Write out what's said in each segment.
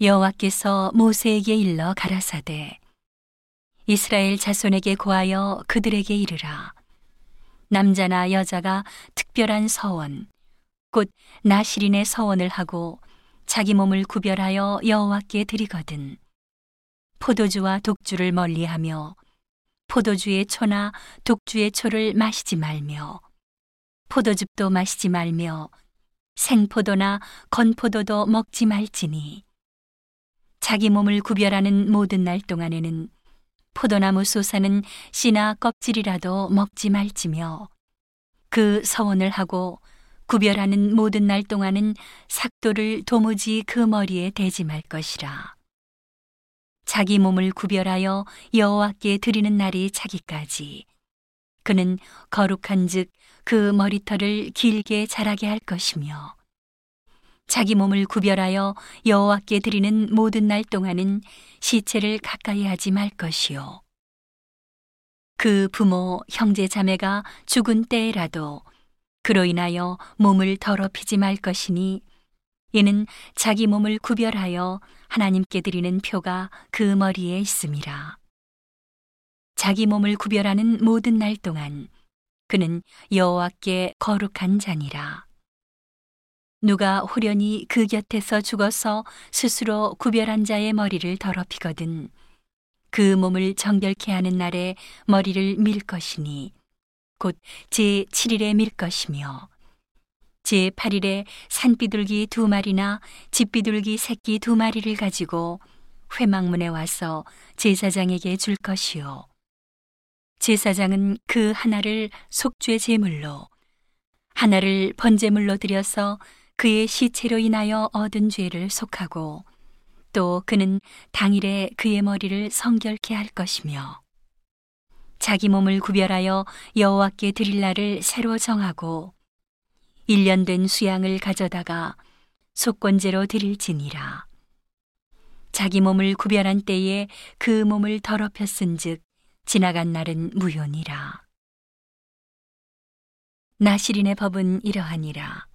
여호와께서 모세에게 일러 가라사대 이스라엘 자손에게 고하여 그들에게 이르라. 남자나 여자가 특별한 서원 곧 나시린의 서원을 하고 자기 몸을 구별하여 여호와께 드리거든. 포도주와 독주를 멀리하며 포도주의 초나 독주의 초를 마시지 말며 포도즙도 마시지 말며 생포도나 건포도도 먹지 말지니 자기 몸을 구별하는 모든 날 동안에는 포도나무 솟아는 씨나 껍질이라도 먹지 말지며 그 서원을 하고 구별하는 모든 날 동안은 삭도를 도무지 그 머리에 대지 말 것이라. 자기 몸을 구별하여 여호와께 드리는 날이 차기까지 그는 거룩한즉 그 머리털을 길게 자라게 할 것이며 자기 몸을 구별하여 여호와께 드리는 모든 날 동안은 시체를 가까이 하지 말 것이요. 그 부모, 형제, 자매가 죽은 때라도 그로 인하여 몸을 더럽히지 말 것이니 이는 자기 몸을 구별하여 하나님께 드리는 표가 그 머리에 있음이라. 자기 몸을 구별하는 모든 날 동안 그는 여호와께 거룩한 자니라. 누가 호련히 그 곁에서 죽어서 스스로 구별한 자의 머리를 더럽히거든. 그 몸을 정결케 하는 날에 머리를 밀 것이니 곧 제7일에 밀 것이며 제8일에 산비둘기 두 마리나 집비둘기 새끼 두 마리를 가지고 회막문에 와서 제사장에게 줄 것이요. 제사장은 그 하나를 속죄 제물로 하나를 번제물로 드려서 그의 시체로 인하여 얻은 죄를 속하고 또 그는 당일에 그의 머리를 성결케 할 것이며 자기 몸을 구별하여 여호와께 드릴 날을 새로 정하고 1년 된 수양을 가져다가 속건제로 드릴지니라. 자기 몸을 구별한 때에 그 몸을 더럽혔은즉 지나간 날은 무효니라. 나시린의 법은 이러하니라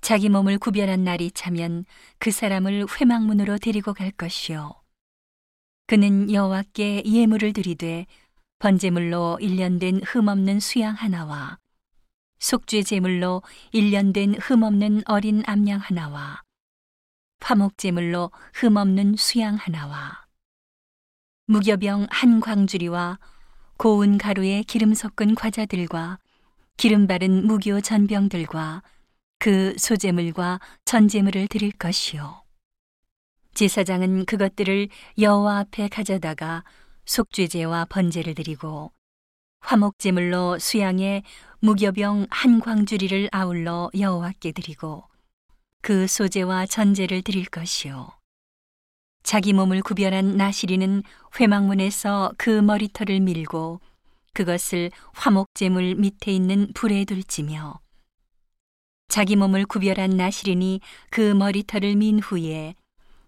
자기 몸을 구별한 날이 차면 그 사람을 회막문으로 데리고 갈 것이요. 그는 여호와께 예물을 드리되 번제물로 일년된 흠없는 수양 하나와 속죄 제물로 일년된 흠없는 어린 암양 하나와 화목 제물로 흠없는 수양 하나와 무교병 한 광주리와 고운 가루에 기름 섞은 과자들과 기름 바른 무교 전병들과 그 소재물과 전제물을 드릴 것이요. 제사장은 그것들을 여호와 앞에 가져다가 속죄제와 번제를 드리고 화목제물로 수양에 무교병 한 광주리를 아울러 여호와께 드리고 그 소재와 전제를 드릴 것이요. 자기 몸을 구별한 나시리는 회막문에서 그 머리털을 밀고 그것을 화목제물 밑에 있는 불에 둘지며 자기 몸을 구별한 나시린이 그 머리털을 민 후에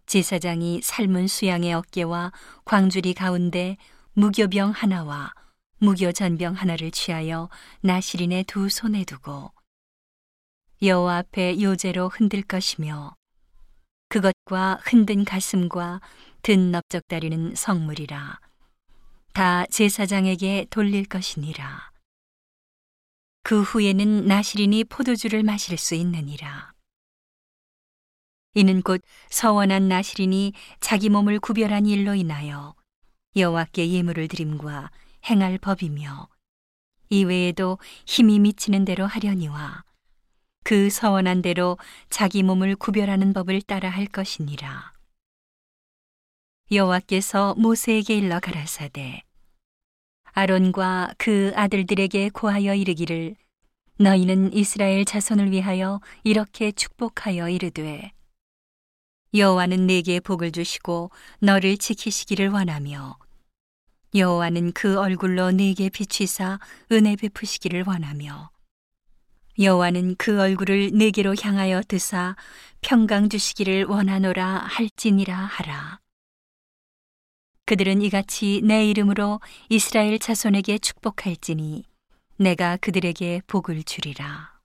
제사장이 삶은 수양의 어깨와 광주리 가운데 무교병 하나와 무교전병 하나를 취하여 나시린의 두 손에 두고 여호와 앞에 요제로 흔들 것이며 그것과 흔든 가슴과 든 넓적다리는 성물이라 다 제사장에게 돌릴 것이니라. 그 후에는 나시린이 포도주를 마실 수 있느니라. 이는 곧 서원한 나시린이 자기 몸을 구별한 일로 인하여 여호와께 예물을 드림과 행할 법이며 이외에도 힘이 미치는 대로 하려니와 그 서원한 대로 자기 몸을 구별하는 법을 따라 할 것이니라. 여호와께서 모세에게 일러 가라사대 아론과 그 아들들에게 고하여 이르기를 너희는 이스라엘 자손을 위하여 이렇게 축복하여 이르되 여호와는 내게 복을 주시고 너를 지키시기를 원하며 여호와는 그 얼굴로 내게 비추사 은혜 베푸시기를 원하며 여호와는 그 얼굴을 내게로 향하여 드사 평강 주시기를 원하노라 할지니라 하라. 그들은 이같이 내 이름으로 이스라엘 자손에게 축복할지니 내가 그들에게 복을 주리라.